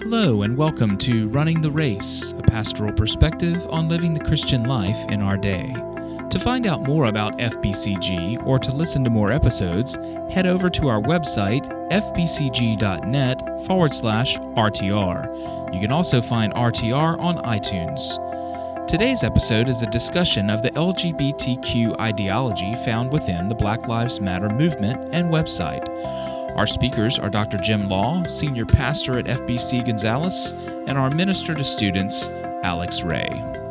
Hello, and welcome to Running the Race, a pastoral perspective on living the Christian life in our day. To find out more about FBCG or to listen to more episodes, head over to our website, fbcg.net forward slash RTR. You can also find RTR on iTunes. Today's episode is a discussion of the LGBTQ ideology found within the Black Lives Matter movement and website. Our speakers are Dr. Jim Law, Senior Pastor at FBC Gonzales, and our Minister to Students, Alex Ray.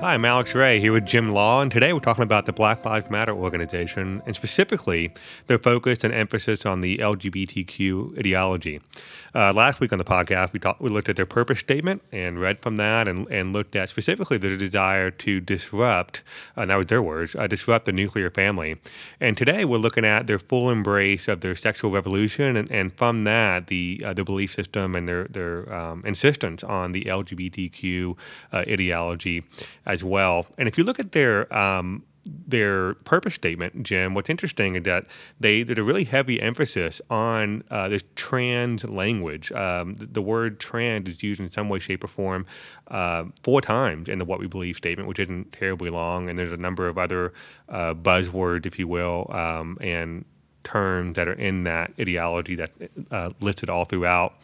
Hi, I'm Alex Ray here with Jim Law, and today we're talking about the Black Lives Matter organization and specifically their focus and emphasis on the LGBTQ ideology. Uh, last week on the podcast, we we looked at their purpose statement and read from that, and, and looked at specifically their desire to disrupt, uh, and that was their words, uh, disrupt the nuclear family. And today we're looking at their full embrace of their sexual revolution, and, and from that the uh, the belief system and their their um, insistence on the LGBTQ uh, ideology as well. And if you look at their um, their purpose statement, Jim, what's interesting is that they did a really heavy emphasis on uh, this trans language. Um, the, the, word trans is used in some way, shape, or form uh, four times in the What We Believe statement, which isn't terribly long. And there's a number of other uh, buzzwords, if you will, um, and terms that are in that ideology that uh, listed all throughout.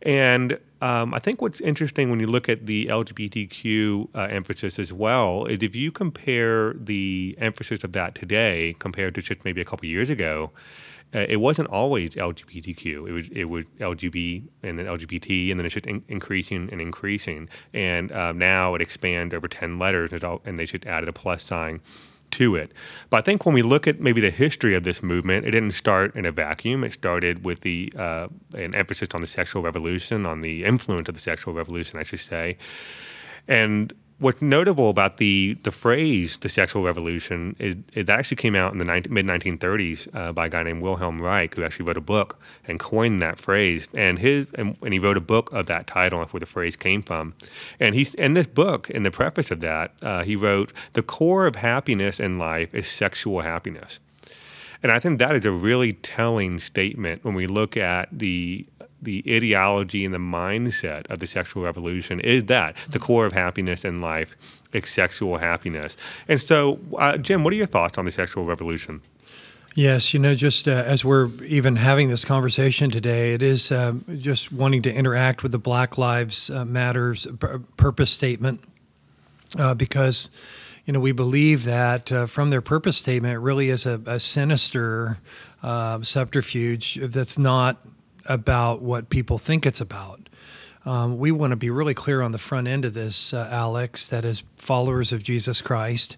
And um, I think what's interesting when you look at the LGBTQ uh, emphasis as well is if you compare the emphasis of that today compared to just maybe a couple years ago, uh, it wasn't always LGBTQ. It was it was LGB and then LGBT, and then it's just in, increasing and increasing. And um, now it expands over ten letters, and they should add a plus sign to it. But I think when we look at maybe the history of this movement, it didn't start in a vacuum. It started with the uh, an emphasis on the sexual revolution, on the influence of the sexual revolution, I should say. And what's notable about the the phrase "the sexual revolution" it, it actually came out in the mid 1930s uh, by a guy named Wilhelm Reich, who actually wrote a book and coined that phrase. And his and, and, he wrote a book of that title, where the phrase came from. And he's in this book, in the preface of that, uh, he wrote, "The core of happiness in life is sexual happiness." And I think that is a really telling statement when we look at the the ideology and the mindset of the sexual revolution is that the core of happiness in life is sexual happiness. And so, uh, Jim, what are your thoughts on the sexual revolution? Yes, you know, just uh, as we're even having this conversation today, it is uh, just wanting to interact with the Black Lives uh, Matters p- purpose statement uh, because, you know, we believe that uh, from their purpose statement, it really is a, a sinister subterfuge that's not about what people think it's about. Um, we want to be really clear on the front end of this, uh, Alex, that as followers of Jesus Christ,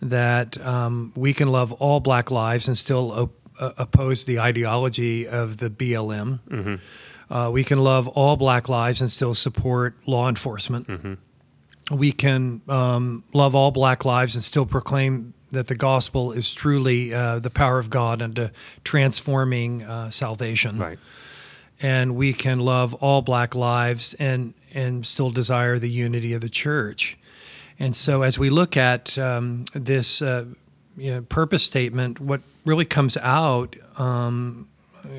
that um, we can love all black lives and still op- uh, oppose the ideology of the BLM. Mm-hmm. Uh, we can love all black lives and still support law enforcement. Mm-hmm. We can um, love all black lives and still proclaim that the gospel is truly uh, the power of God and transforming uh, salvation. Right and we can love all black lives and and still desire the unity of the church. And so, as we look at um, this uh, you know, purpose statement, what really comes out um,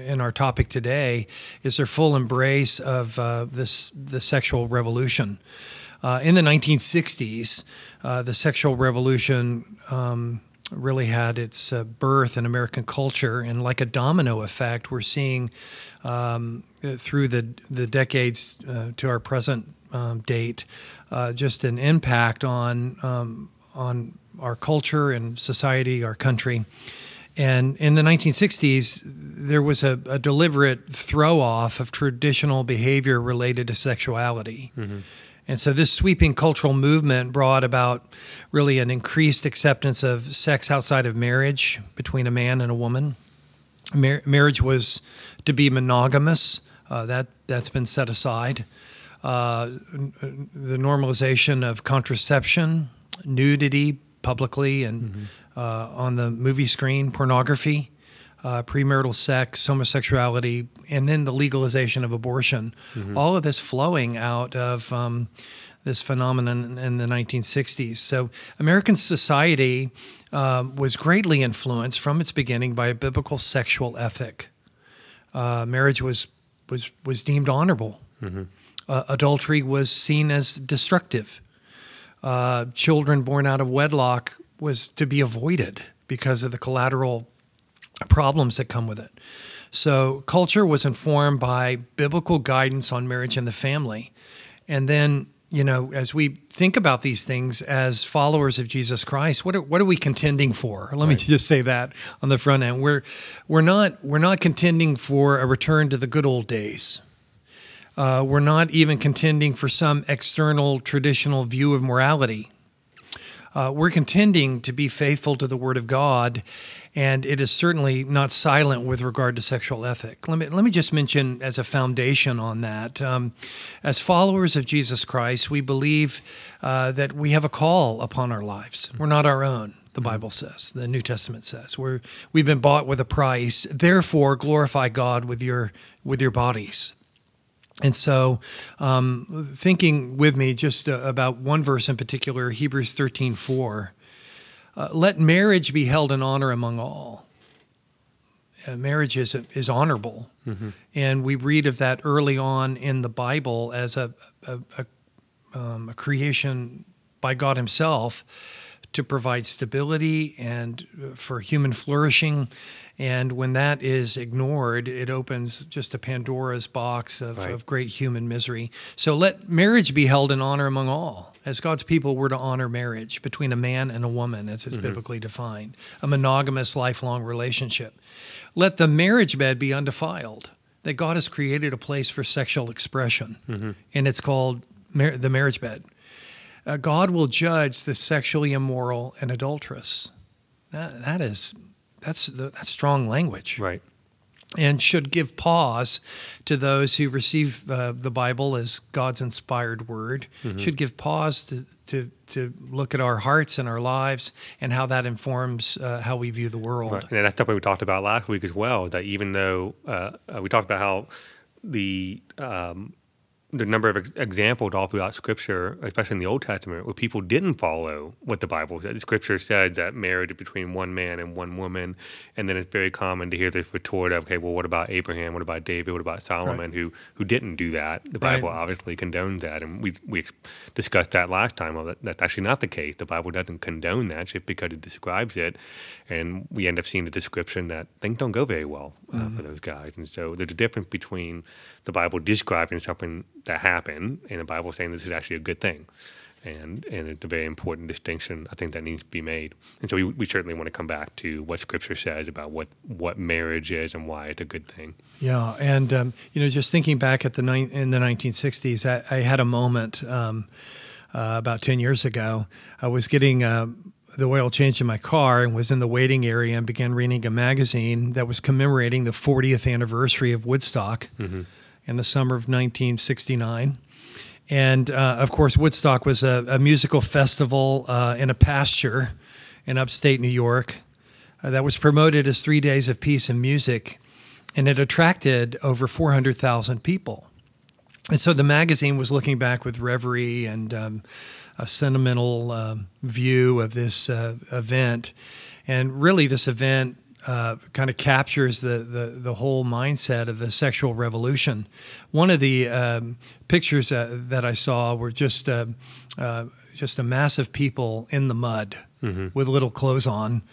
in our topic today is their full embrace of uh, this the sexual revolution. Uh, in the 1960s, uh, the sexual revolution um, really had its uh, birth in American culture, and like a domino effect, we're seeing um, through the the decades uh, to our present um, date, uh, just an impact on um, on our culture and society, our country. And in the 1960s, there was a, a deliberate throw off of traditional behavior related to sexuality. Mm-hmm. And so this sweeping cultural movement brought about really an increased acceptance of sex outside of marriage between a man and a woman. Mar- marriage was to be monogamous. Uh, that that's been set aside. Uh, the normalization of contraception, nudity publicly and mm-hmm. uh, on the movie screen, pornography, uh, premarital sex, homosexuality, and then the legalization of abortion. Mm-hmm. All of this flowing out of um, this phenomenon in the 1960s. So American society um, was greatly influenced from its beginning by a biblical sexual ethic. Uh, marriage was was was deemed honorable. Uh, adultery was seen as destructive. Uh, children born out of wedlock was to be avoided because of the collateral problems that come with it. So culture was informed by biblical guidance on marriage and the family. And then, you know, as we think about these things as followers of Jesus Christ, what are, what are we contending for? Let me just say that on the front end. We're we're not we're not contending for a return to the good old days. Uh, we're not even contending for some external traditional view of morality. Uh, we're contending to be faithful to the Word of God, and it is certainly not silent with regard to sexual ethic. Let me let me just mention as a foundation on that. Um, as followers of Jesus Christ, we believe uh, that we have a call upon our lives. We're not our own. The Bible says, the New Testament says, we're we've been bought with a price. Therefore, glorify God with your with your bodies. And so, um, thinking with me just uh, about one verse in particular, Hebrews 13 4. Uh, let marriage be held in honor among all. Uh, marriage is, is honorable. And we read of that early on in the Bible as a, a, a, um, a creation by God Himself to provide stability and uh, for human flourishing. And when that is ignored, it opens just a Pandora's box of, Right. of great human misery. So let marriage be held in honor among all. As God's people, we're to honor marriage between a man and a woman, as it's biblically defined, a monogamous, lifelong relationship. Let the marriage bed be undefiled. That God has created a place for sexual expression, and it's called mar- the marriage bed. Uh, God will judge the sexually immoral and adulterous. That, that is that's the, that's strong language Right. and should give pause to those who receive uh, the Bible as God's inspired word. Should give pause to, to to look at our hearts and our lives and how that informs uh, how we view the world. Right. And that's something we talked about last week as well. That even though uh, uh, we talked about how the um, the number of ex- examples all throughout Scripture, especially in the Old Testament, where people didn't follow what the Bible said. The Scripture says that marriage is between one man and one woman, and then it's very common to hear this retort of, "Okay, well, what about Abraham? What about David? What about Solomon, who who didn't do that?" The Right. Bible obviously condones that, and we we discussed that last time. Of that, that's actually not the case. The Bible doesn't condone that just because it describes it, and we end up seeing the description that things don't go very well uh, for those guys. And so there's a difference between the Bible describing something that happen, and the Bible saying this is actually a good thing. And and it's a very important distinction I think that needs to be made. And so we, we certainly want to come back to what Scripture says about what, what marriage is and why it's a good thing. Yeah, and um, you know, just thinking back at the ni- in the 1960s, I, I had a moment um, uh, about 10 years ago. I was getting uh, the oil change in my car and was in the waiting area and began reading a magazine that was commemorating the 40th anniversary of Woodstock in the summer of 1969. And uh, of course, Woodstock was a, a musical festival uh, in a pasture in upstate New York uh, that was promoted as three days of peace and music, and it attracted over 400,000 people. And so the magazine was looking back with reverie and um, a sentimental um, view of this uh, event. And really, this event uh, kind of captures the, the, the whole mindset of the sexual revolution. One of the um, pictures uh, that I saw were just uh, uh, just a mass of people in the mud with little clothes on.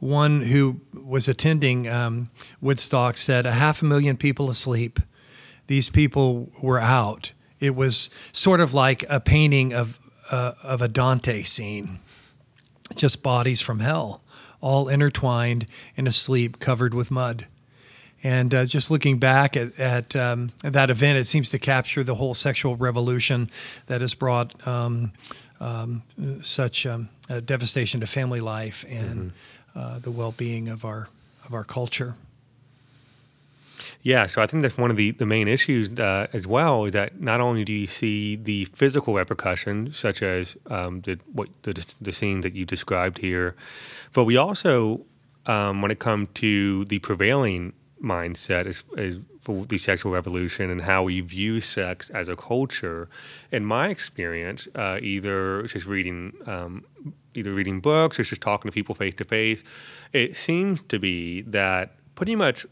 One who was attending um, Woodstock said, "A half a million people asleep. These people were out. It was sort of like a painting of uh, of a Dante scene, just bodies from hell." All intertwined and asleep, covered with mud. And uh, just looking back at, at um, that event, it seems to capture the whole sexual revolution that has brought um, um, such um, uh, devastation to family life and uh, the well-being of our of our culture. Yeah, so I think that's one of the, the main issues uh, as well is that not only do you see the physical repercussions, such as um, the, what, the the scenes that you described here, but we also, um, when it comes to the prevailing mindset is, is for the sexual revolution and how we view sex as a culture, in my experience, uh, either just reading um, either reading books or just talking to people face to face, it seems to be that pretty much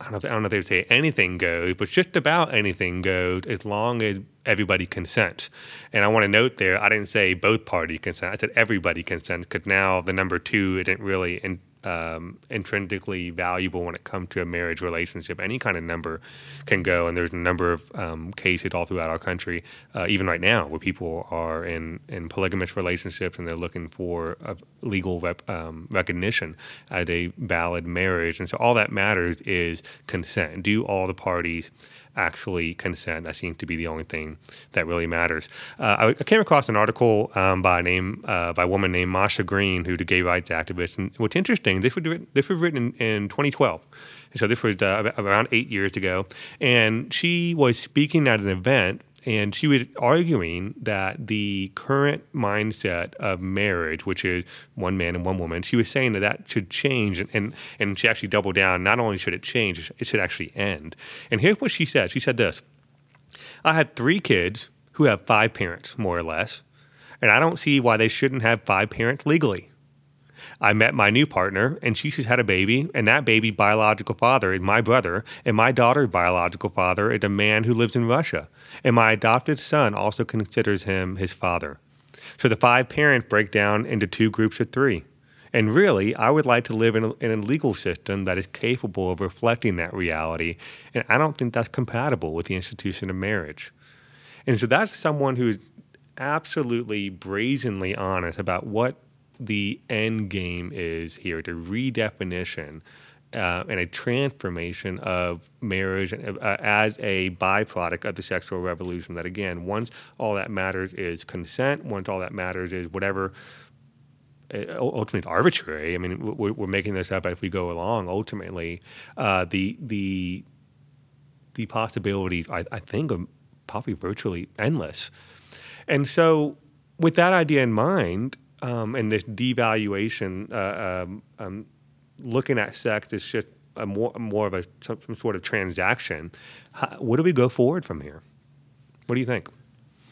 I don't, I don't know if they would say anything goes, but just about anything goes as long as everybody consents. And I want to note there, I didn't say both parties consent. I said everybody consents because now the number two isn't really in, um, intrinsically valuable when it comes to a marriage relationship. Any kind of number can go, and there's a number of um, cases all throughout our country, uh, even right now, where people are in, in polygamous relationships and they're looking for legal rep, um, recognition as a valid marriage. And so all that matters is consent. Do all the parties actually consent. That seems to be the only thing that really matters. Uh, I, I, came across an article um, by a name uh, by a woman named Masha Green, who's a gay rights activist. And what's interesting, this was written, this was written in, in 2012. So this was uh, around eight years ago, and she was speaking at an event and she was arguing that the current mindset of marriage, which is one man and one woman, she was saying that that should change. And, and, and she actually doubled down. Not only should it change, it should actually end. And here's what she said She said this I had three kids who have five parents, more or less, and I don't see why they shouldn't have five parents legally. I met my new partner, and she just had a baby, and that baby biological father is my brother, and my daughter's biological father is a man who lives in Russia, and my adopted son also considers him his father. So the five parents break down into two groups of three. And really, I would like to live in a, in a, legal system that is capable of reflecting that reality. And I don't think that's compatible with the institution of marriage. And so that's someone who's absolutely brazenly honest about what the end game is here the redefinition uh, and a transformation of marriage uh, as a byproduct of the sexual revolution. That again, once all that matters is consent, once all that matters is whatever. Uh, ultimately, arbitrary. I mean, we're, we're, making this up as we go along. Ultimately, uh, the the the possibilities, I, I think, are probably virtually endless. And so, with that idea in mind, um, and this devaluation, uh, um, um, looking at sex is just a more more of a some, some sort of transaction. How, where do we go forward from here? What do you think?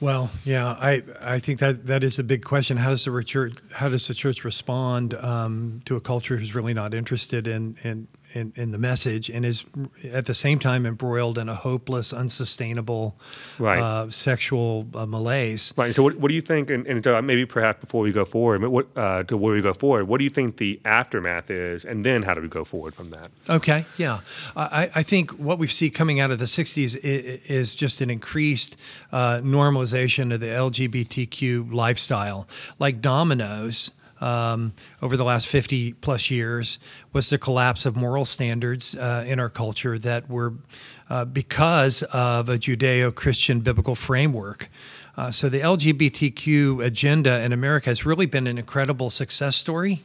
Well, yeah, I, I think that that is a big question. How does the church how does the church respond um, to a culture who's really not interested in in in, in, the message and is at the same time embroiled in a hopeless, unsustainable right. uh, sexual uh, malaise. Right. So, what, what do you think? And, and uh, maybe perhaps before we go forward, what, uh, to where we go forward, what do you think the aftermath is, and then how do we go forward from that? Okay. Yeah, I, I think what we see coming out of the '60s is, is just an increased uh, normalization of the LGBTQ lifestyle, like dominoes um, over the last 50 plus years was the collapse of moral standards uh, in our culture that were uh, because of a Judeo Christian biblical framework. Uh, so the LGBTQ agenda in America has really been an incredible success story.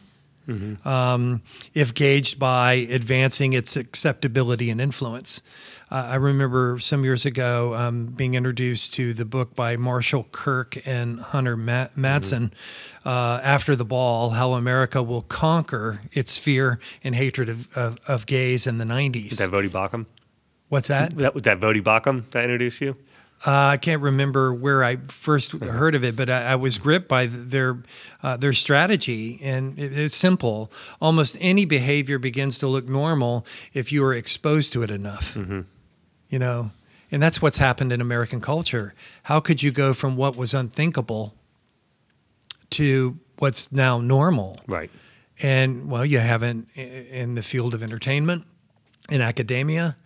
Mm-hmm. Um, if gauged by advancing its acceptability and influence. Uh, I remember some years ago um, being introduced to the book by Marshall Kirk and Hunter Madsen, mm-hmm. uh, After the Ball How America Will Conquer Its Fear and Hatred of, of, of Gays in the 90s. Is that Voddie Baucham? What's that? that was that Voddie Baucham that introduced you? Uh, I can't remember where I 1st uh-huh. heard of it, but I, I was gripped by their uh, their strategy, and it, it's simple. Almost any behavior begins to look normal if you are exposed to it enough. Mm-hmm you know? And that's what's happened in american culture. How could you go from what was unthinkable to what's now normal? Right. And well you haven't in the field of entertainment in academia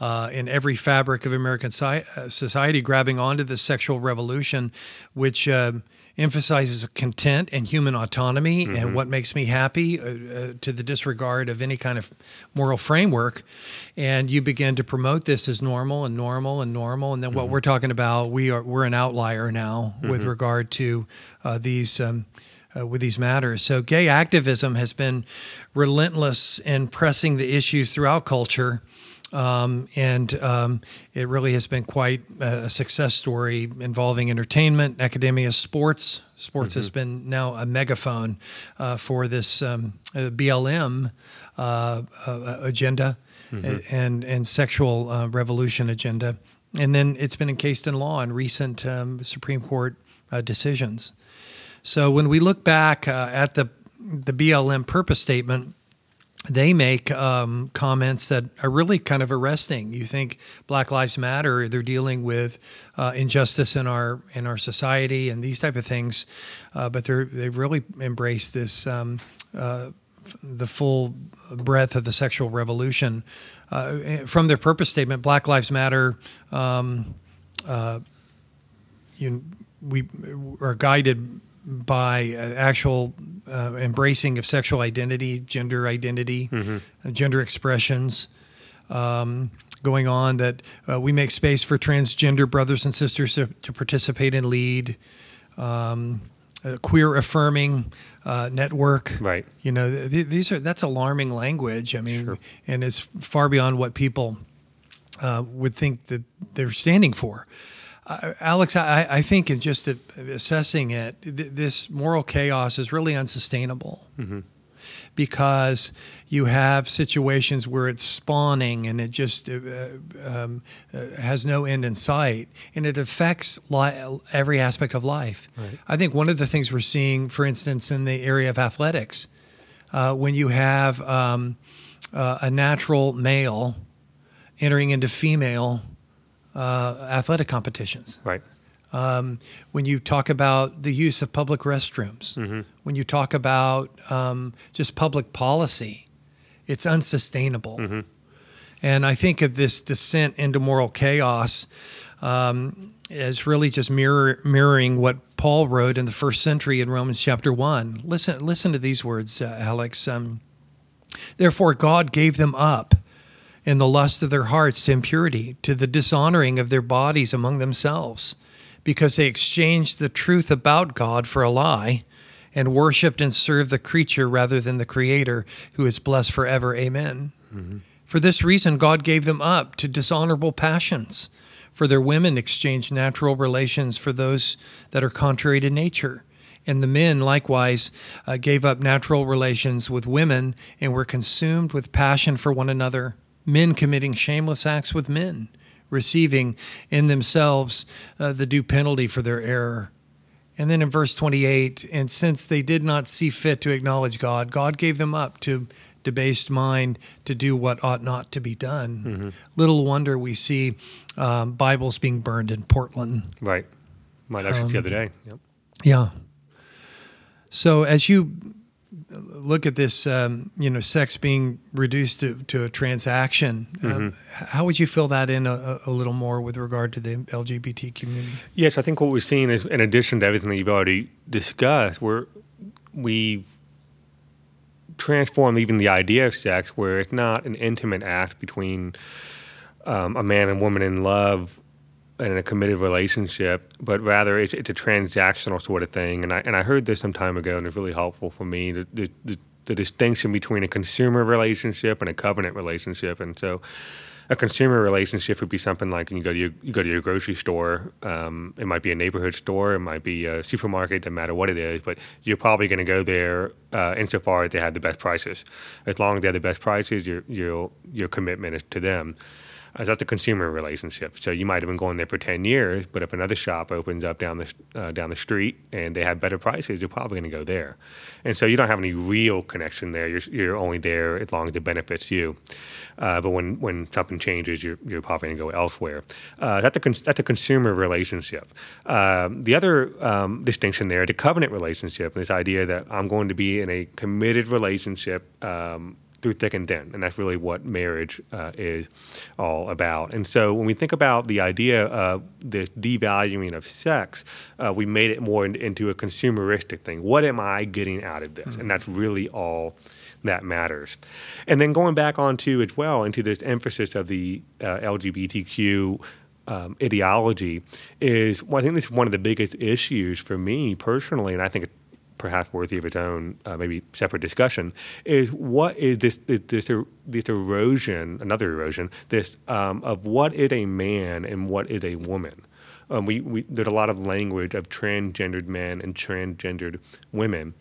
uh, in every fabric of American uh, society, grabbing onto the sexual revolution, which uh, emphasizes content and human autonomy mm-hmm. and what makes me happy uh, uh, to the disregard of any kind of moral framework. And you begin to promote this as normal and normal and normal. And then mm-hmm. what we're talking about, we are we're an outlier now mm-hmm. with regard to uh, these. Um, uh, with these matters. So, gay activism has been relentless in pressing the issues throughout culture um, and um, it really has been quite a success story involving entertainment, academia, sports. Sports mm-hmm. has been now a megaphone uh, for this um, uh, BLM uh, uh, agenda mm-hmm. and and sexual uh, revolution agenda. And then it's been encased in law in recent um, Supreme Court uh, decisions. So when we look back at the the BLM purpose statement they make um, comments that are really kind of arresting. You think Black Lives Matter; they're dealing with uh, injustice in our in our society and these type of things, uh, but they're they've really embraced this um, uh, the full breadth of the sexual revolution. Uh, from their purpose statement, Black Lives Matter. Um, uh, you, we are guided by actual uh, embracing of sexual identity, gender identity, mm-hmm. uh, gender expressions um, going on, that uh, we make space for transgender brothers and sisters to, to participate and lead. Um, queer affirming uh, network, right? You know, th- these are that's alarming language. I mean, sure. and it's far beyond what people uh, would think that they're standing for. Uh, Alex, I, I, think in just assessing it, th- this moral chaos is really unsustainable mm-hmm. because you have situations where it's spawning and it just uh, um, uh, has no end in sight, and it affects li- every aspect of life. Right. I think one of the things we're seeing, for instance, in the area of athletics, uh, when you have um, uh, a natural male entering into female athletic competitions. Right. Um, when you talk about the use of public restrooms, mm-hmm. when you talk about um, just public policy, it's unsustainable. Mm-hmm. And I think of this descent into moral chaos um, as really just mirror, mirroring what Paul wrote in the first century in Romans chapter 1. Listen, listen to these words, uh, Alex. Um, Therefore, God gave them up in the lust of their hearts to impurity, to the dishonoring of their bodies among themselves, because they exchanged the truth about God for a lie and worshiped and served the creature rather than the Creator, who is blessed forever. Amen. Mm-hmm. For this reason, God gave them up to dishonorable passions. For their women exchanged natural relations for those that are contrary to nature. And the men likewise uh, gave up natural relations with women and were consumed with passion for one another men committing shameless acts with men, receiving in themselves uh, the due penalty for their error. And then in verse 28, and since they did not see fit to acknowledge God, God gave them up to debased mind to do what ought not to be done. Mm-hmm. Little wonder we see um, Bibles being burned in Portland. Right. Might actually um, the other day. Yep. Yeah. So as you look at this, um, you know, sex being reduced to, to a transaction. Um, mm-hmm. Um, how would you fill that in a, a, little more with regard to the LGBT community? Yes, I think what we're seeing is, in addition to everything that you've already discussed, we're we transform even the idea of sex, where it's not an intimate act between um, a man and woman in love in a committed relationship, but rather it's, it's, a transactional sort of thing. And I and I heard this some time ago, and it's really helpful for me. The, the, the, the distinction between a consumer relationship and a covenant relationship, and so a consumer relationship would be something like you go to your, you go to your grocery store. Um, it might be a neighborhood store, it might be a supermarket, no matter what it is. But you're probably going to go there uh, insofar as they have the best prices. As long as they have the best prices, your your your commitment is to them. Uh, that's the consumer relationship. So you might have been going there for ten years, but if another shop opens up down the uh, down the street and they have better prices, you're probably going to go there. And so you don't have any real connection there. You're you're only there as long as it benefits you. Uh, but when, when something changes, you're, you're probably going to go elsewhere. Uh, that's, a con- that's a consumer relationship. Um, the other um, distinction there, the covenant relationship, this idea that I'm going to be in a committed relationship um, through thick and thin, and that's really what marriage uh, is all about. And so, when we think about the idea of the devaluing of sex, uh, we made it more in, into a consumeristic thing. What am I getting out of this? Mm-hmm. And that's really all that matters. And then going back onto as well into this emphasis of the uh, LGBTQ um, ideology is well, I think this is one of the biggest issues for me personally, and I think perhaps worthy of its own uh, maybe separate discussion is what is this this this erosion another erosion this um, of what is a man and what is a woman? Um, we, we there's a lot of language of transgendered men and transgendered women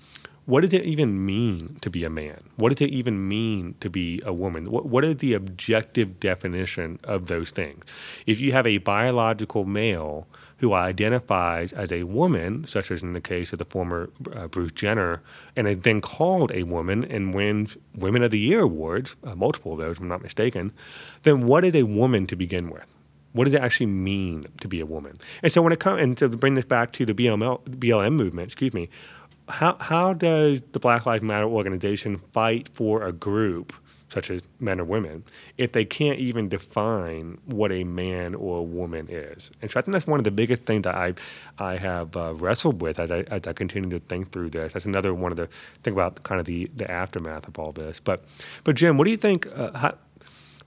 what does it even mean to be a man? What does it even mean to be a woman? What, what is the objective definition of those things? If you have a biological male who identifies as a woman, such as in the case of the former uh, Bruce Jenner, and is then called a woman and wins Women of the Year awards, uh, multiple of those, if I'm not mistaken, then what is a woman to begin with? What does it actually mean to be a woman? And so when it comes, and to bring this back to the BLM, BLM movement, excuse me, how, how does the Black Lives Matter organization fight for a group such as men or women, if they can't even define what a man or a woman is. And so I think that's one of the biggest things that I I have uh, wrestled with as I, as I continue to think through this. That's another one of the think about kind of the, the aftermath of all this. But but Jim, what do you think? Uh, how,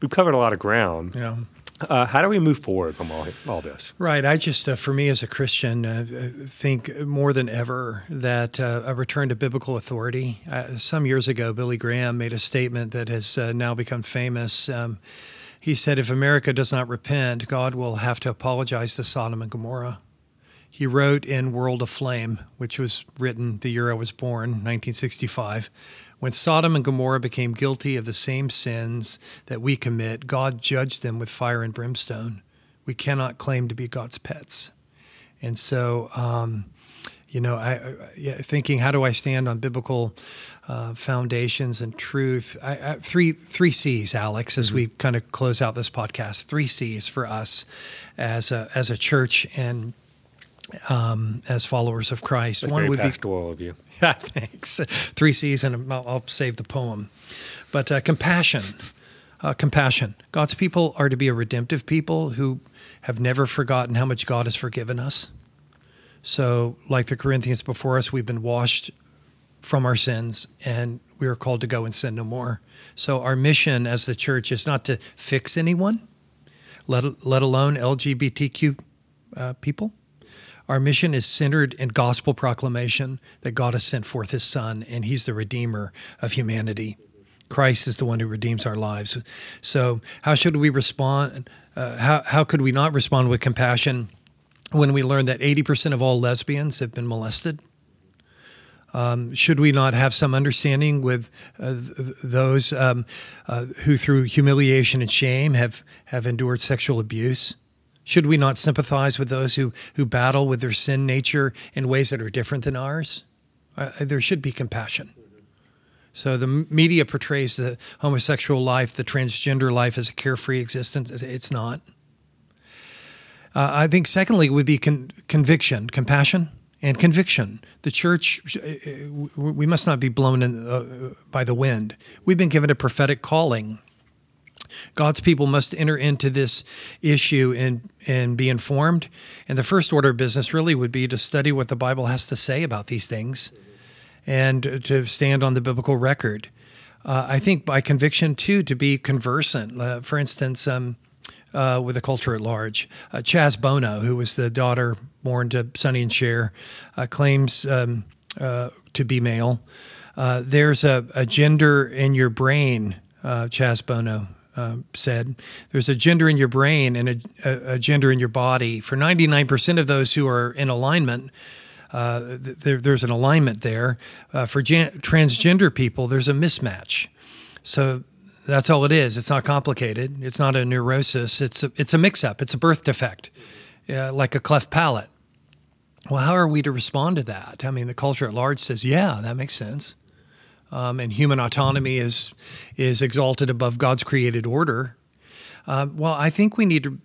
we've covered a lot of ground. Yeah. Uh, how do we move forward from all, all this? Right. I just, uh, for me as a Christian, uh, think more than ever that uh, a return to biblical authority. Uh, some years ago, Billy Graham made a statement that has uh, now become famous. Um, he said, If America does not repent, God will have to apologize to Sodom and Gomorrah. He wrote in World Aflame, which was written the year I was born, 1965 when Sodom and Gomorrah became guilty of the same sins that we commit, God judged them with fire and brimstone. We cannot claim to be God's pets. And so, um, you know, I, I, thinking, how do I stand on biblical uh, foundations and truth? I, I, three three C's, Alex, as mm-hmm. we kind of close out this podcast. Three C's for us as a as a church and um, as followers of Christ. That's One would be to all of you. Yeah, thanks. Three C's, and I'll, I'll save the poem. But uh, compassion. Uh, compassion. God's people are to be a redemptive people who have never forgotten how much God has forgiven us. So, like the Corinthians before us, we've been washed from our sins and we are called to go and sin no more. So, our mission as the church is not to fix anyone, let, let alone LGBTQ uh, people, our mission is centered in gospel proclamation that God has sent forth his Son and he's the Redeemer of humanity. Christ is the one who redeems our lives. So, how should we respond? Uh, how, how could we not respond with compassion when we learn that 80% of all lesbians have been molested? Um, should we not have some understanding with uh, th- those um, uh, who, through humiliation and shame, have, have endured sexual abuse? Should we not sympathize with those who, who battle with their sin nature in ways that are different than ours? Uh, there should be compassion. So the media portrays the homosexual life, the transgender life as a carefree existence. It's not. Uh, I think, secondly, it would be con- conviction, compassion, and conviction. The church, uh, we must not be blown in, uh, by the wind. We've been given a prophetic calling God's people must enter into this issue and, and be informed. And the first order of business really would be to study what the Bible has to say about these things and to stand on the biblical record. Uh, I think by conviction, too, to be conversant. Uh, for instance, um, uh, with the culture at large. Uh, Chaz Bono, who was the daughter born to Sonny and Cher, uh, claims um, uh, to be male. there's a, a, gender in your brain, Chaz Bono uh, said, there's a gender in your brain and a, a, gender in your body. For 99% of those who are in alignment, uh, there, there's an alignment there. Uh, for gen- transgender people, there's a mismatch. So that's all it is. It's not complicated. It's not a neurosis. It's a, it's a mix up. It's a birth defect, like a cleft palate. Well, how are we to respond to that? I mean, the culture at large says, yeah, that makes sense um, and human autonomy is is exalted above God's created order. Um, well, I think we need to,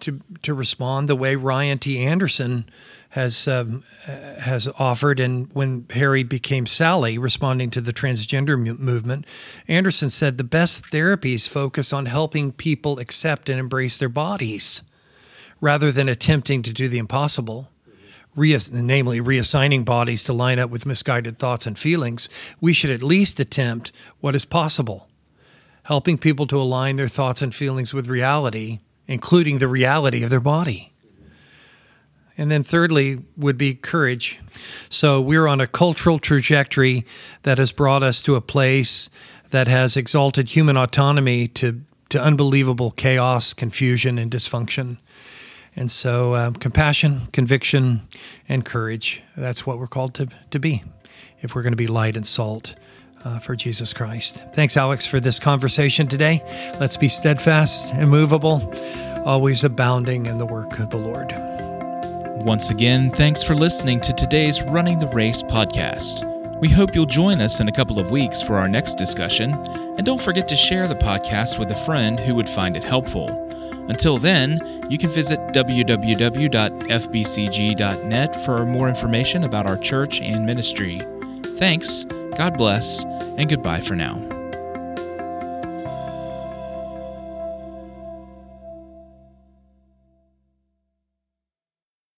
to to respond the way Ryan T. Anderson has um, has offered, and when Harry became Sally, responding to the transgender movement, Anderson said the best therapies focus on helping people accept and embrace their bodies, rather than attempting to do the impossible namely reassigning bodies to line up with misguided thoughts and feelings, we should at least attempt what is possible, helping people to align their thoughts and feelings with reality, including the reality of their body. And then, thirdly, would be courage. So, we're on a cultural trajectory that has brought us to a place that has exalted human autonomy to, to unbelievable chaos, confusion, and dysfunction. And so, um, compassion, conviction, and courage that's what we're called to, to be. if we're going to be light and salt uh, for Jesus Christ. Thanks, Alex, for this conversation today. Let's be steadfast, and immovable, always abounding in the work of the Lord. Once again, thanks for listening to today's Running the Race podcast. We hope you'll join us in a couple of weeks for our next discussion, and don't forget to share the podcast with a friend who would find it helpful. Until then, you can visit www.fbcg.net for more information about our church and ministry. Thanks, God bless, and goodbye for now.